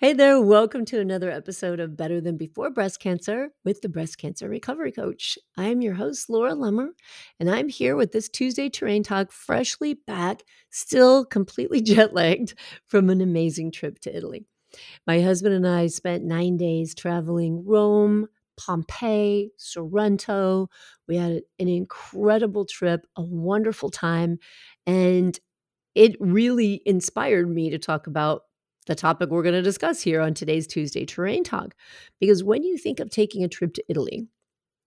Hey there, welcome to another episode of Better Than Before Breast Cancer with the Breast Cancer Recovery Coach. I'm your host, Laura Lummer, and I'm here with this Tuesday Terrain Talk, freshly back, still completely jet lagged from an amazing trip to Italy. My husband and I spent nine days traveling Rome, Pompeii, Sorrento. We had an incredible trip, a wonderful time, and it really inspired me to talk about the topic we're going to discuss here on today's Tuesday Terrain Talk. Because when you think of taking a trip to Italy,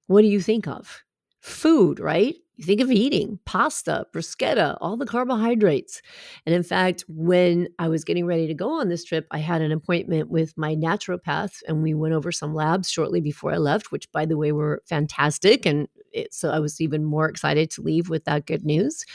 what do you think of? Food, right? You think of eating pasta, bruschetta, all the carbohydrates. And in fact, when I was getting ready to go on this trip, I had an appointment with my naturopath and we went over some labs shortly before I left, which, by the way, were fantastic. And it, so I was even more excited to leave with that good news.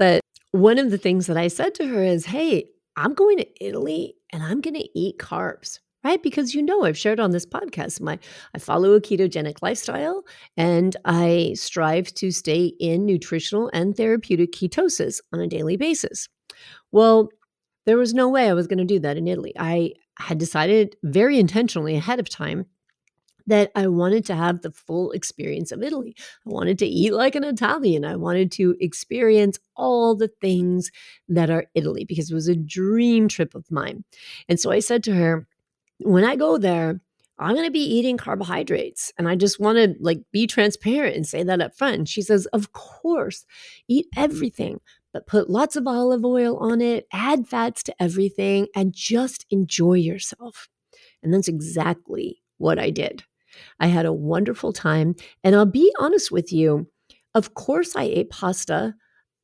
But one of the things that I said to her is, Hey, I'm going to Italy and I'm going to eat carbs right? Because you know i've shared on this podcast my i follow a ketogenic lifestyle and i strive to stay in nutritional and therapeutic ketosis on a daily basis. Well there was no way i was going to do that in italy. I had decided very intentionally ahead of time that I wanted to have the full experience of Italy. I wanted to eat like an Italian. I wanted to experience all the things that are Italy because it was a dream trip of mine. And so I said to her, when I go there, I'm going to be eating carbohydrates. And I just want to like be transparent and say that up front. And she says, Of course, eat everything, but put lots of olive oil on it, add fats to everything, and just enjoy yourself. And that's exactly what I did. I had a wonderful time. And I'll be honest with you, of course, I ate pasta.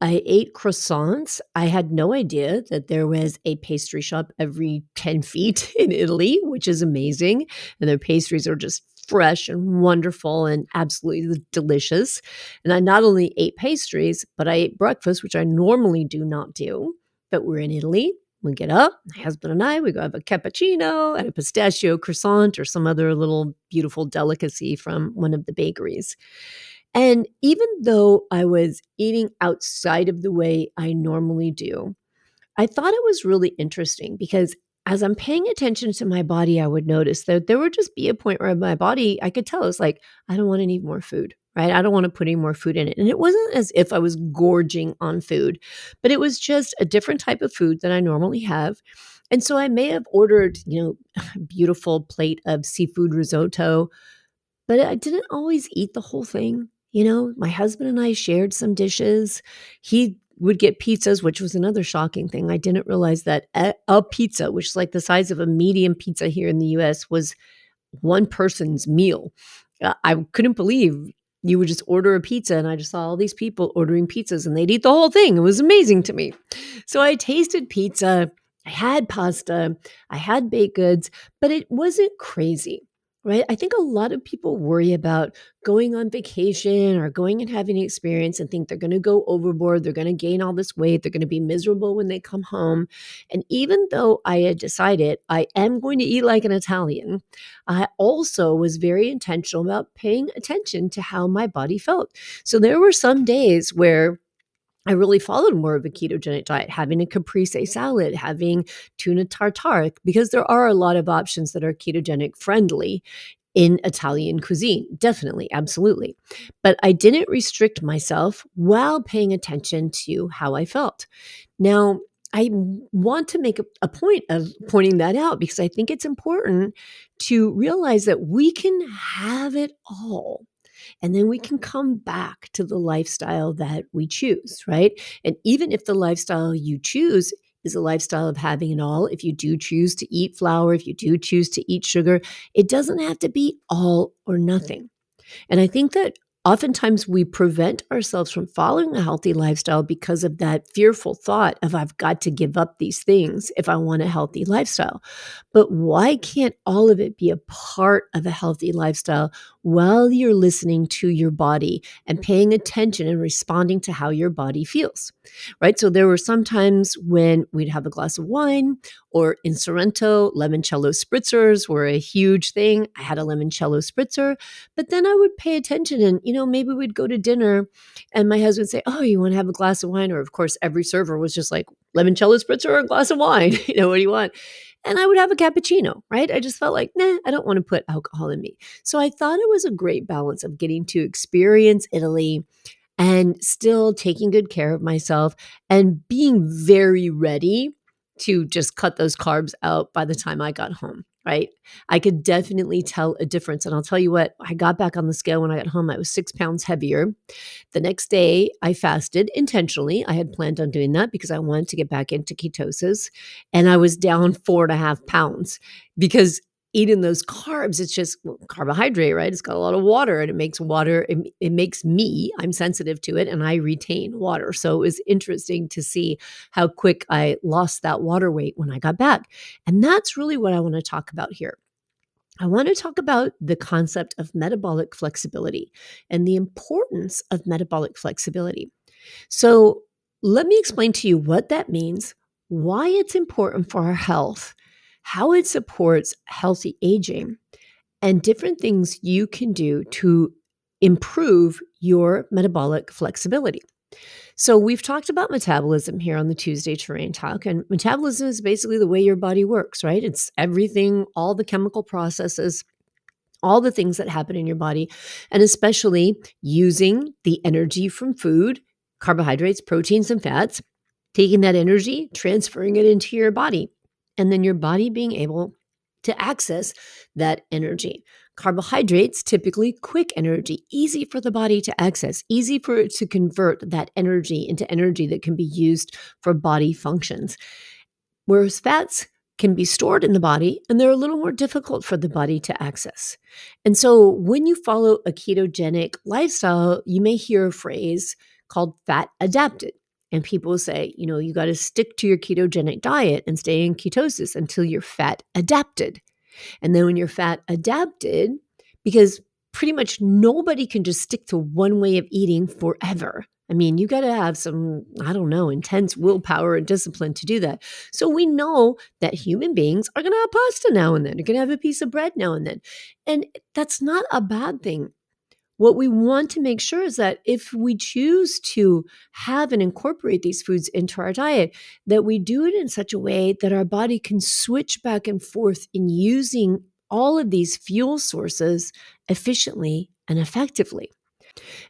I ate croissants. I had no idea that there was a pastry shop every 10 feet in Italy, which is amazing. And their pastries are just fresh and wonderful and absolutely delicious. And I not only ate pastries, but I ate breakfast, which I normally do not do. But we're in Italy. We get up, my husband and I, we go have a cappuccino and a pistachio croissant or some other little beautiful delicacy from one of the bakeries. And even though I was eating outside of the way I normally do, I thought it was really interesting because as I'm paying attention to my body, I would notice that there would just be a point where my body, I could tell it's like, I don't want any more food right? I don't want to put any more food in it. And it wasn't as if I was gorging on food, but it was just a different type of food than I normally have. And so I may have ordered, you know, a beautiful plate of seafood risotto, but I didn't always eat the whole thing. You know, my husband and I shared some dishes. He would get pizzas, which was another shocking thing. I didn't realize that a, pizza, which is like the size of a medium pizza here in the US, was one person's meal. Uh, I couldn't believe you would just order a pizza and I just saw all these people ordering pizzas and they'd eat the whole thing. It was amazing to me. So I tasted pizza, I had pasta, I had baked goods, but it wasn't crazy right? I think a lot of people worry about going on vacation or going and having an experience and think they're going to go overboard. They're going to gain all this weight. They're going to be miserable when they come home. And even though I had decided I am going to eat like an Italian, I also was very intentional about paying attention to how my body felt. So there were some days where I really followed more of a ketogenic diet, having a caprese salad, having tuna tartare, because there are a lot of options that are ketogenic friendly in Italian cuisine. Definitely, absolutely. But I didn't restrict myself while paying attention to how I felt. Now, I want to make a, a, point of pointing that out because I think it's important to realize that we can have it all and then we can mm-hmm. come back to the lifestyle that we choose, right? And even if the lifestyle you choose is a lifestyle of having it all, if you do choose to eat flour, if you do choose to eat sugar, it doesn't have to be all or mm-hmm. nothing. And I think that oftentimes we prevent ourselves from following a healthy lifestyle because of that fearful thought of I've got to give up these things if I want a healthy lifestyle. But why can't all of it be a part of a healthy lifestyle while you're listening to your body and paying attention and responding to how your body feels? Right? So there were some times when we'd have a glass of wine or in Sorrento, limoncello spritzers were a huge thing. I had a limoncello spritzer, but then I would pay attention and, you know, maybe we'd go to dinner and my husband would say, Oh, you want to have a glass of wine? Or, of course, every server was just like, limoncello spritzer or a glass of wine. you know, what do you want? And I would have a cappuccino, right? I just felt like, nah, I don't want to put alcohol in me. So I thought it was a great balance of getting to experience Italy and still taking good care of myself and being very ready to just cut those carbs out by the time I got home, right? I could definitely tell a difference. And I'll tell you what, I got back on the scale when I got home. I was six pounds heavier. The next day, I fasted intentionally. I had planned on doing that because I wanted to get back into ketosis. And I was down four and a half pounds because eating those carbs, it's just carbohydrate, right? It's got a lot of water and it makes water, it, it, makes me, I'm sensitive to it and I retain water. So it was interesting to see how quick I lost that water weight when I got back. And that's really what I want to talk about here. I want to talk about the concept of metabolic flexibility and the importance of metabolic flexibility. So, let me explain to you what that means, why it's important for our health, how it supports healthy aging, and different things you can do to improve your metabolic flexibility. So, we've talked about metabolism here on the Tuesday Terrain Talk, and metabolism is basically the way your body works, right? It's everything, all the chemical processes, all the things that happen in your body, and especially using the energy from food, carbohydrates, proteins, and fats, taking that energy, transferring it into your body and then your body being able to access that energy. Carbohydrates, typically quick energy, easy for the body to access, easy for it to convert that energy into energy that can be used for body functions. Whereas fats can be stored in the body and they're a little more difficult for the body to access. And so when you follow a ketogenic lifestyle, you may hear a phrase called fat adapted. And people say, you know, you got to stick to your ketogenic diet and stay in ketosis until you're fat adapted. And then when you're fat adapted, because pretty much nobody can just stick to one way of eating forever. I mean, you got to have some, I don't know, intense willpower and discipline to do that. So we know that human beings are going to have pasta now and then. You're going to have a piece of bread now and then. And that's not a bad thing. What we want to make sure is that if we choose to have and incorporate these foods into our diet, that we do it in such a way that our body can switch back and forth in using all of these fuel sources efficiently and effectively.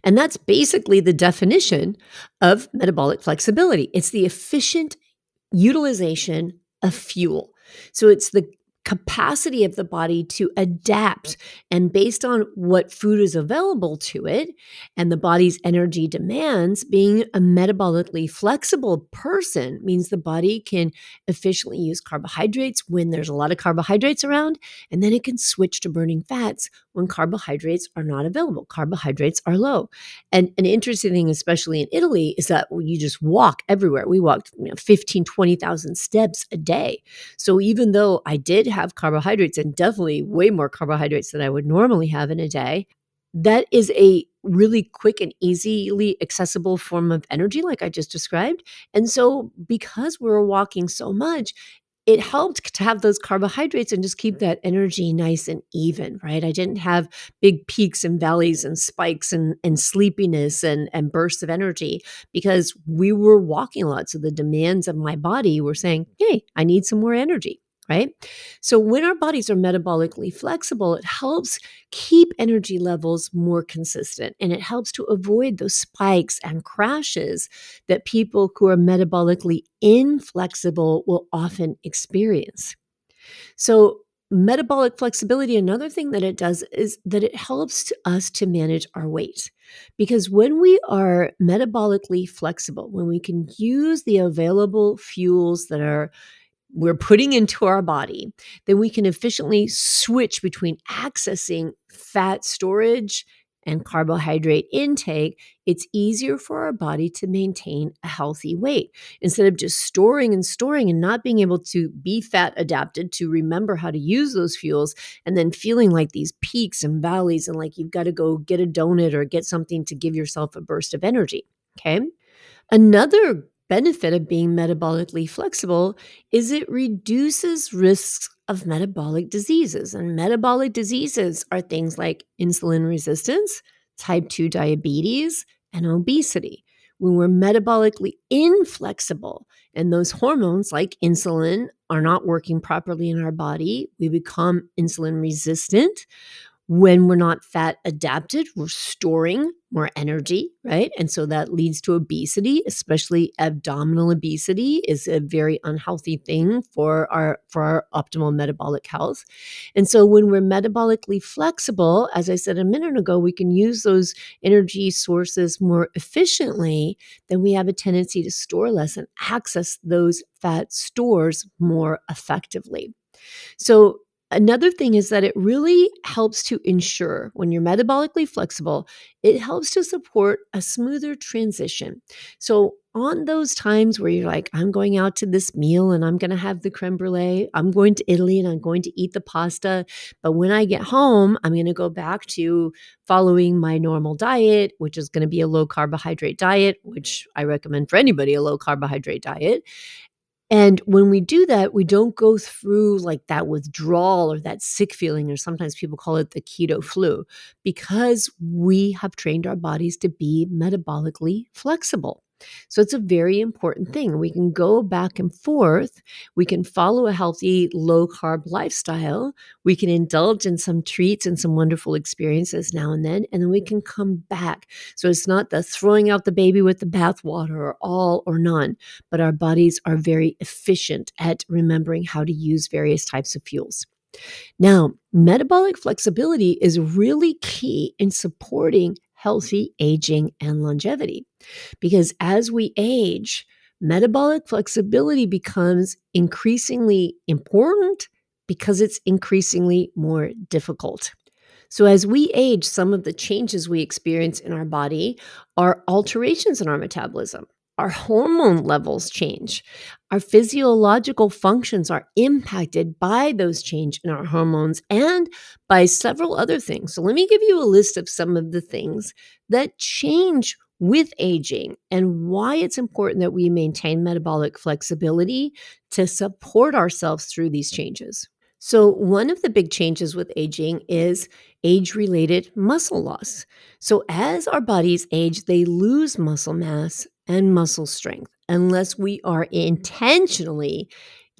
And that's basically the definition of metabolic flexibility. It's the efficient utilization of fuel. So it's the capacity of the body to adapt. Mm-hmm. And based on what food is available to it and the body's energy demands, being a metabolically flexible person means the body can efficiently use carbohydrates when there's a lot of carbohydrates around, and then it can switch to burning fats when carbohydrates are not available. Carbohydrates are low. And an interesting thing, especially in Italy, is that you just walk everywhere. We walked you know, 15, 20,000 steps a day. So even though I did have carbohydrates and definitely way more carbohydrates than I would normally have in a day, that is a really quick and easily accessible form of energy, like I just described. And so, because we were walking so much, it helped to have those carbohydrates and just keep that energy nice and even, right? I didn't have big peaks and valleys and spikes and, and sleepiness and, and bursts of energy because we were walking a lot. So the demands of my body were saying, hey, I need some more energy right? So when our bodies are metabolically flexible, it helps keep energy levels more consistent and it helps to avoid those spikes and crashes that people who are metabolically inflexible will often experience. So metabolic flexibility another thing that it does is that it helps us to manage our weight because when we are metabolically flexible when we can use the available fuels that are we're putting into our body, then we can efficiently switch between accessing fat storage and carbohydrate intake, it's easier for our body to maintain a healthy weight. Instead of just storing and storing and not being able to be fat adapted to remember how to use those fuels, and then feeling like these peaks and valleys and like you've got to go get a donut or get something to give yourself a burst of energy. Okay. Another benefit of being metabolically flexible is it reduces risks of metabolic diseases. And metabolic diseases are things like insulin resistance, type 2 diabetes, and obesity. When we're metabolically inflexible and those hormones like insulin are not working properly in our body, we become insulin resistant when we're not fat adapted, we're storing more energy, right? And so that leads to obesity, especially abdominal obesity is a very unhealthy thing for our for our optimal metabolic health. And so when we're metabolically flexible, as I said a minute ago, we can use those energy sources more efficiently, then we have a tendency to store less and access those fat stores more effectively. So Another thing is that it really helps to ensure when you're metabolically flexible, it helps to support a smoother transition. So, on those times where you're like, I'm going out to this meal and I'm going to have the creme brulee, I'm going to Italy and I'm going to eat the pasta. But when I get home, I'm going to go back to following my normal diet, which is going to be a low carbohydrate diet, which I recommend for anybody a low carbohydrate diet. And when we do that, we don't go through like that withdrawal or that sick feeling, or sometimes people call it the keto flu, because we have trained our bodies to be metabolically flexible. So it's a very important thing. We can go back and forth. We can follow a healthy, low carb lifestyle. We can indulge in some treats and some wonderful experiences now and then, and then we can come back. So it's not the throwing out the baby with the bathwater or all or none, but our bodies are very efficient at remembering how to use various types of fuels. Now, metabolic flexibility is really key in supporting healthy aging and longevity. Because as we age, metabolic flexibility becomes increasingly important because it's increasingly more difficult. So, as we age, some of the changes we experience in our body are alterations in our metabolism our hormone levels change. Our physiological functions are impacted by those change in our hormones and by several other things. So let me give you a list of some of the things that change with aging and why it's important that we maintain metabolic flexibility to support ourselves through these changes. So, one of the big changes with aging is age related muscle loss. So, as our bodies age, they lose muscle mass and muscle strength unless we are intentionally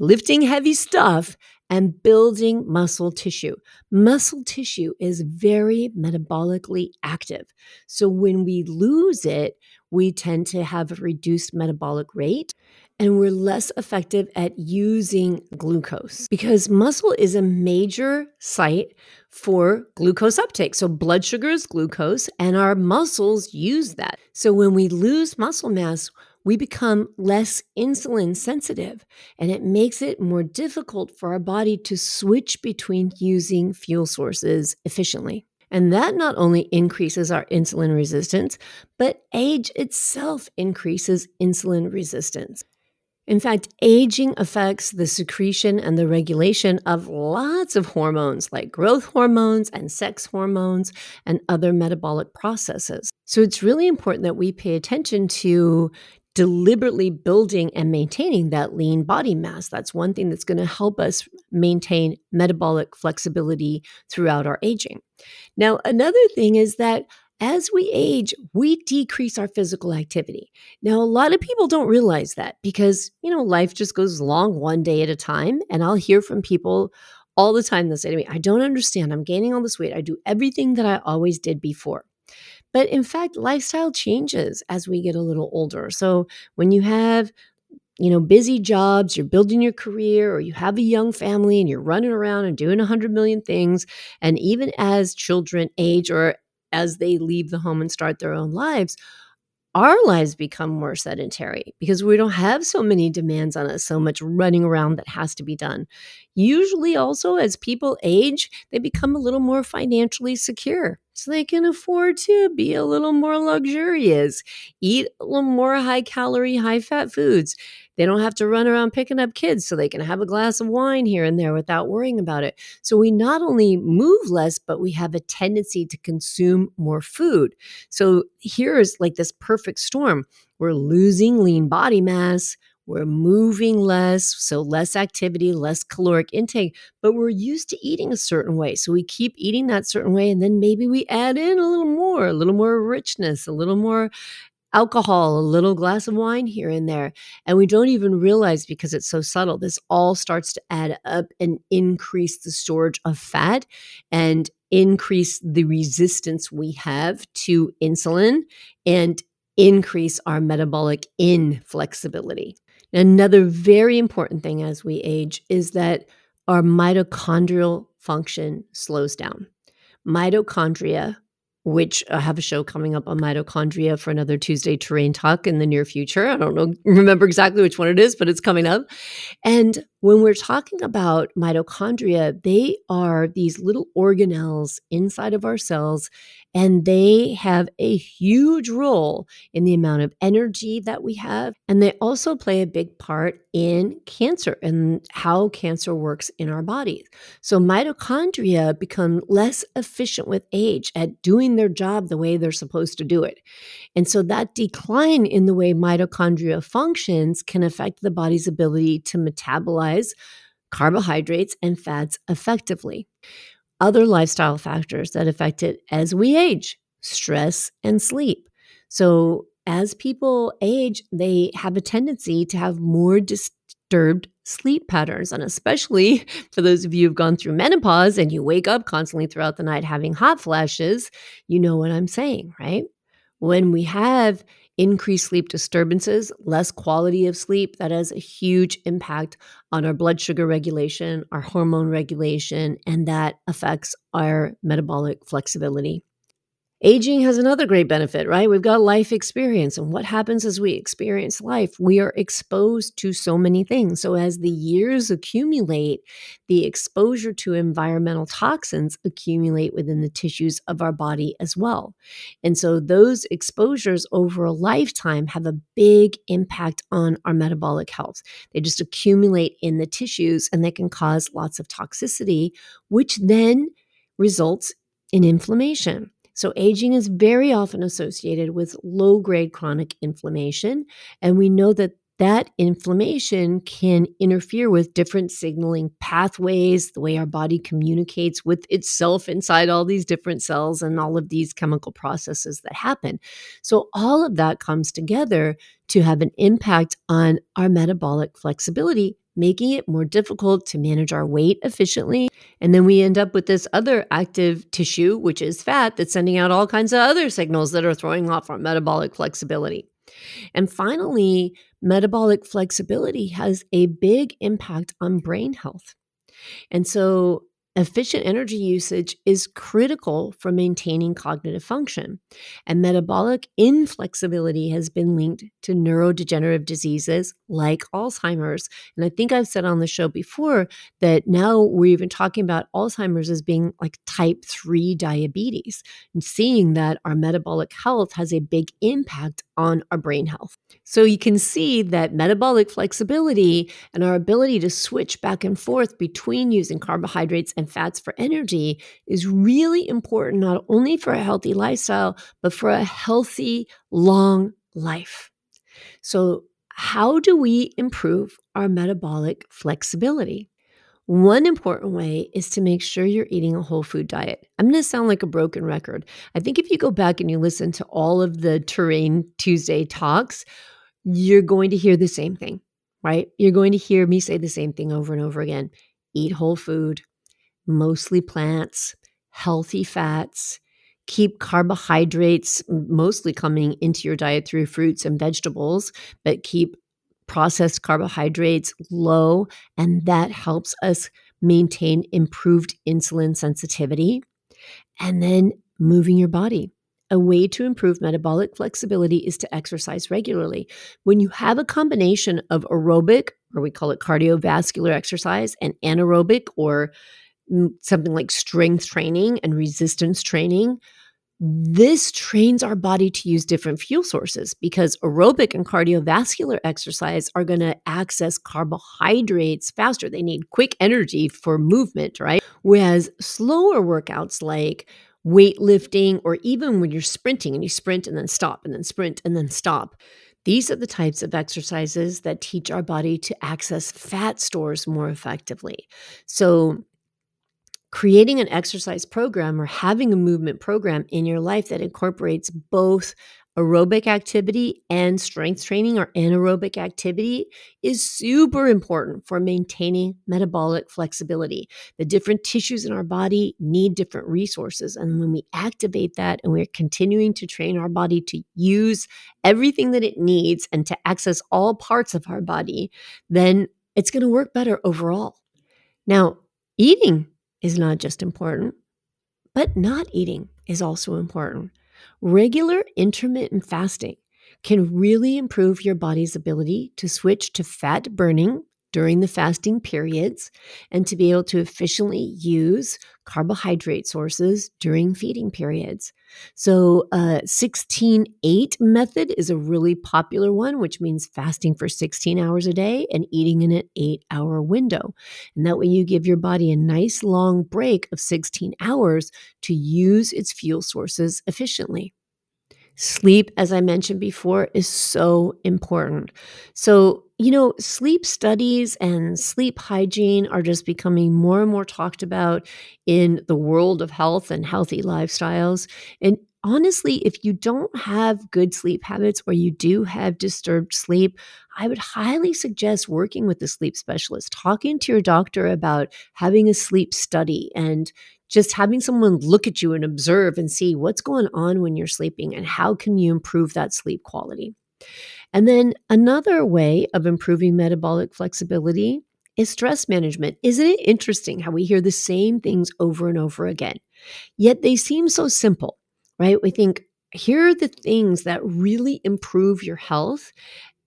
lifting heavy stuff and building muscle tissue. Muscle tissue is very metabolically active. So when we lose it, we tend to have a reduced metabolic rate and we're less effective at using glucose because muscle is a major site for glucose uptake. So, blood sugar is glucose, and our muscles use that. So, when we lose muscle mass, we become less insulin sensitive, and it makes it more difficult for our body to switch between using fuel sources efficiently. And that not only increases our insulin resistance, but age itself increases insulin resistance. In fact, aging affects the secretion and the regulation of lots of hormones like growth hormones and sex hormones and other metabolic processes. So it's really important that we pay attention to deliberately building and maintaining that lean body mass. That's one thing that's going to help us maintain metabolic flexibility throughout our aging. Now, another thing is that as we age, we decrease our physical activity. Now, a lot of people don't realize that because, you know, life just goes along one day at a time. And I'll hear from people all the time that say to me, I don't understand. I'm gaining all this weight. I do everything that I always did before. But in fact, lifestyle changes as we get a little older. So when you have you know, busy jobs, you're building your career, or you have a young family and you're running around and doing a hundred million things. And even as children age or as they leave the home and start their own lives, our lives become more sedentary because we don't have so many demands on us, so much running around that has to be done. Usually, also, as people age, they become a little more financially secure. So they can afford to be a little more luxurious, eat a little more high calorie, high fat foods. They don't have to run around picking up kids so they can have a glass of wine here and there without worrying about it. So we not only move less, but we have a tendency to consume more food. So here's like this perfect storm. We're losing lean body mass, we're moving less, so less activity, less caloric intake, but we're used to eating a certain way. So we keep eating that certain way, and then maybe we add in a little more, a little more richness, a little more alcohol, a little glass of wine here and there. And we don't even realize because it's so subtle, this all starts to add up and increase the storage of fat and increase the resistance we have to insulin and increase our metabolic inflexibility. Another very important thing as we age is that our mitochondrial function slows down. Mitochondria, which I have a show coming up on mitochondria for another Tuesday terrain talk in the near future. I don't know, remember exactly which one it is, but it's coming up. And when we're talking about mitochondria, they are these little organelles inside of our cells, and they have a huge role in the amount of energy that we have. And they also play a big part in cancer and how cancer works in our bodies. So, mitochondria become less efficient with age at doing their job the way they're supposed to do it. And so, that decline in the way mitochondria functions can affect the body's ability to metabolize carbohydrates and fats effectively other lifestyle factors that affect it as we age stress and sleep. So, as people age, they have a tendency to have more disturbed sleep patterns. And especially for those of you who've gone through menopause and you wake up constantly throughout the night having hot flashes, you know what I'm saying, right? When we have increased sleep disturbances, less quality of sleep. That has a huge impact on our blood sugar regulation, our hormone regulation, and that affects our metabolic flexibility. Aging has another great benefit, right? We've got life experience. And what happens as we experience life? We are exposed to so many things. So, as the years accumulate, the exposure to environmental toxins accumulate within the tissues of our body as well. And so, those exposures over a lifetime have a big impact on our metabolic health. They just accumulate in the tissues and they can cause lots of toxicity, which then results in inflammation. So, aging is very often associated with low grade chronic inflammation. And we know that that inflammation can interfere with different signaling pathways, the way our body communicates with itself inside all these different cells and all of these chemical processes that happen. So, all of that comes together to have an impact on our metabolic flexibility making it more difficult to manage our weight efficiently. And then we end up with this other active tissue, which is fat, that's sending out all kinds of other signals that are throwing off our metabolic flexibility. And finally, metabolic flexibility has a big impact on brain health. And so Efficient energy usage is critical for maintaining cognitive function, and metabolic inflexibility has been linked to neurodegenerative diseases like Alzheimer's. And I think I've said on the show before that now we're even talking about Alzheimer's as being like type 3 diabetes, and seeing that our metabolic health has a big impact on our brain health. So you can see that metabolic flexibility and our ability to switch back and forth between using carbohydrates and fats for energy is really important, not only for a healthy lifestyle, but for a healthy, long life. So, how do we improve our metabolic flexibility? One important way is to make sure you're eating a whole food diet. I'm going to sound like a broken record. I think if you go back and you listen to all of the Terrain Tuesday talks, you're going to hear the same thing, right? You're going to hear me say the same thing over and over again eat whole food, mostly plants, healthy fats, keep carbohydrates mostly coming into your diet through fruits and vegetables, but keep processed carbohydrates low. And that helps us maintain improved insulin sensitivity. And then moving your body. A way to improve metabolic flexibility is to exercise regularly. When you have a combination of aerobic, or we call it cardiovascular exercise, and anaerobic, or mm, something like strength training and resistance training, this trains our body to use different fuel sources because aerobic and cardiovascular exercise are going to access carbohydrates faster. They need quick energy for movement, right? Whereas slower workouts like weightlifting or even when you're sprinting and you sprint and then stop and then sprint and then stop, these are the types of exercises that teach our body to access fat stores more effectively. So, creating an exercise program or having a movement program in your life that incorporates both aerobic activity and strength training or anaerobic activity is super important for maintaining metabolic flexibility. The different tissues in our body need different resources. And when we activate that and we're continuing to train our body to use everything that it needs and to access all parts of our body, then it's going to work better overall. Now, eating is not just important, but not eating is also important. Regular intermittent fasting can really improve your body's ability to switch to fat burning during the fasting periods and to be able to efficiently use carbohydrate sources during feeding periods. So, uh, 16 8 method is a really popular one, which means fasting for 16 hours a day and eating in an eight hour window. And that way, you give your body a nice long break of 16 hours to use its fuel sources efficiently. Sleep, as I mentioned before, is so important. So, you know, sleep studies and sleep hygiene are just becoming more and more talked about in the world of health and healthy lifestyles. And honestly, if you don't have good sleep habits or you do have disturbed sleep, I would highly suggest working with a sleep specialist, talking to your doctor about having a sleep study and just having someone look at you and observe and see what's going on when you're sleeping and how can you improve that sleep quality. And then another way of improving metabolic flexibility is stress management. Isn't it interesting how we hear the same things over and over again? Yet they seem so simple, right? We think, here are the things that really improve your health.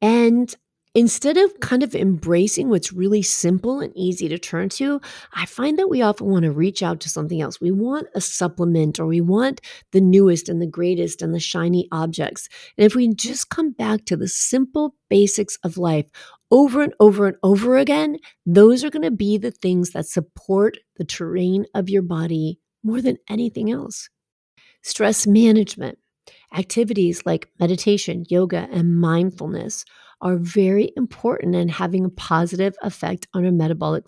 And Instead of kind of embracing what's really simple and easy to turn to, I find that we often want to reach out to something else. We want a supplement or we want the newest and the greatest and the shiny objects. And if we just come back to the simple basics of life over and over and over again, those are going to be the things that support the terrain of your body more than anything else. Stress management. Activities like meditation, yoga, and mindfulness are very important in having a positive effect on our metabolic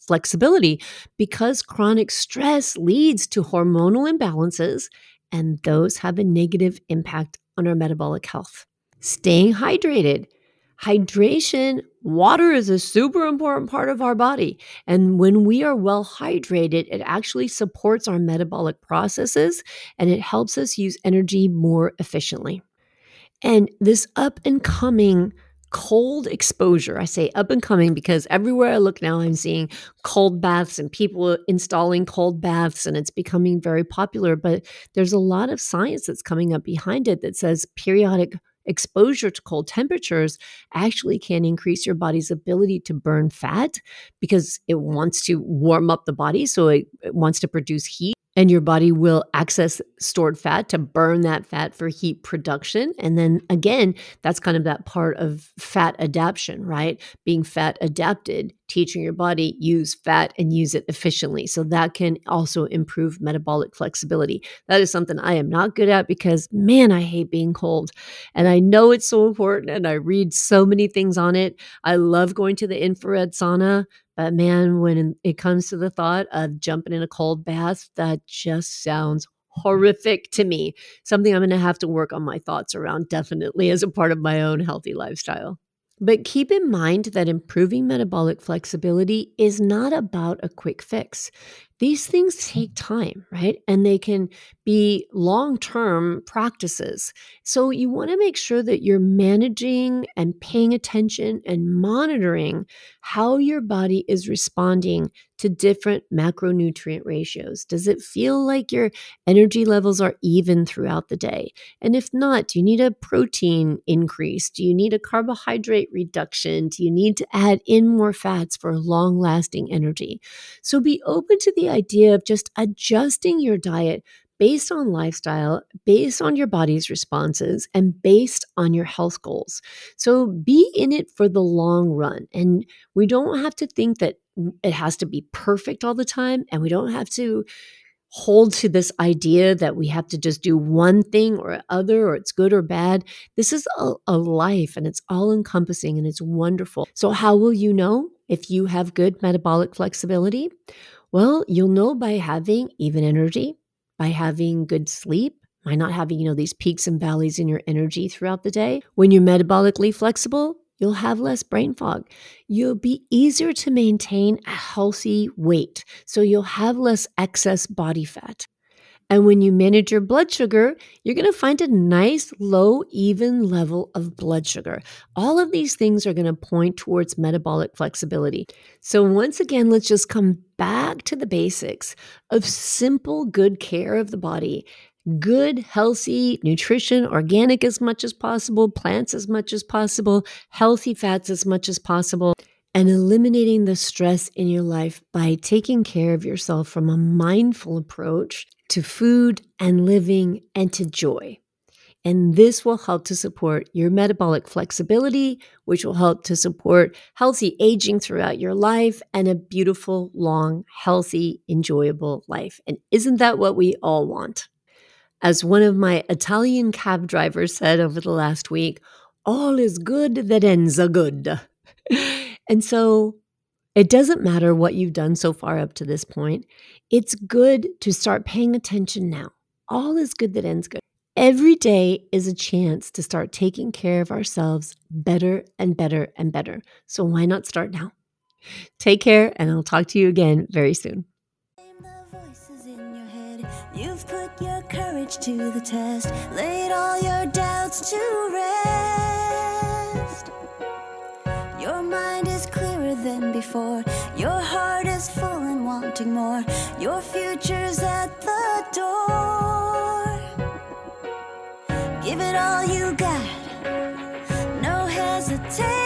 flexibility because chronic stress leads to hormonal imbalances, and those have a negative impact on our metabolic health. Staying hydrated. Hydration, water is a super important part of our body. And when we are well hydrated, it actually supports our metabolic processes and it helps us use energy more efficiently. And this up and coming cold exposure. I say up and coming because everywhere I look now, I'm seeing cold baths and people installing cold baths, and it's becoming very popular. But there's a lot of science that's coming up behind it that says periodic exposure to cold temperatures actually can increase your body's ability to burn fat because it wants to warm up the body. So it, it wants to produce heat and your body will access stored fat to burn that fat for heat production. And then again, that's kind of that part of fat adaptation, right? Being fat adapted, teaching your body use fat and use it efficiently. So that can also improve metabolic flexibility. That is something I am not good at because man, I hate being cold. And I know it's so important and I read so many things on it. I love going to the infrared sauna but man, when it comes to the thought of jumping in a cold bath, that just sounds mm. horrific to me. Something I'm going to have to work on my thoughts around definitely as a part of my own healthy lifestyle. But keep in mind that improving metabolic flexibility is not about a quick fix these things take time, right? And they can be long term practices. So you want to make sure that you're managing and paying attention and monitoring how your body is responding to different macronutrient ratios. Does it feel like your energy levels are even throughout the day? And if not, do you need a protein increase? Do you need a carbohydrate reduction? Do you need to add in more fats for long lasting energy? So be open to the idea of just adjusting your diet based on lifestyle, based on your body's responses, and based on your health goals. So be in it for the long run. And we don't have to think that it has to be perfect all the time, and we don't have to hold to this idea that we have to just do one thing or other or it's good or bad. This is a, a life and it's all encompassing and it's wonderful. So, how will you know if you have good metabolic flexibility? Well, you'll know by having even energy, by having good sleep, by not having, you know, these peaks and valleys in your energy throughout the day. When you're metabolically flexible, You'll have less brain fog. You'll be easier to maintain a healthy weight. So you'll have less excess body fat. And when you manage your blood sugar, you're going to find a nice, low, even level of blood sugar. All of these things are going to point towards metabolic flexibility. So, once again, let's just come back to the basics of simple, good care of the body good, healthy nutrition, organic as much as possible, plants as much as possible, healthy fats as much as possible, and eliminating the stress in your life by taking care of yourself from a mindful approach to food and living and to joy. And this will help to support your metabolic flexibility, which will help to support healthy aging throughout your life and a beautiful, long, healthy, enjoyable life. And isn't that what we all want? As one of my Italian cab drivers said over the last week, all is good that ends a good. and so it doesn't matter what you've done so far up to this point. It's good to start paying attention now. All is good that ends good. Every day is a chance to start taking care of ourselves better and better and better. So why not start now? Take care, and I'll talk to you again very soon. Your courage to the test, laid all your doubts to rest. Your mind is clearer than before, your heart is full and wanting more. Your future's at the door. Give it all you got, no hesitating.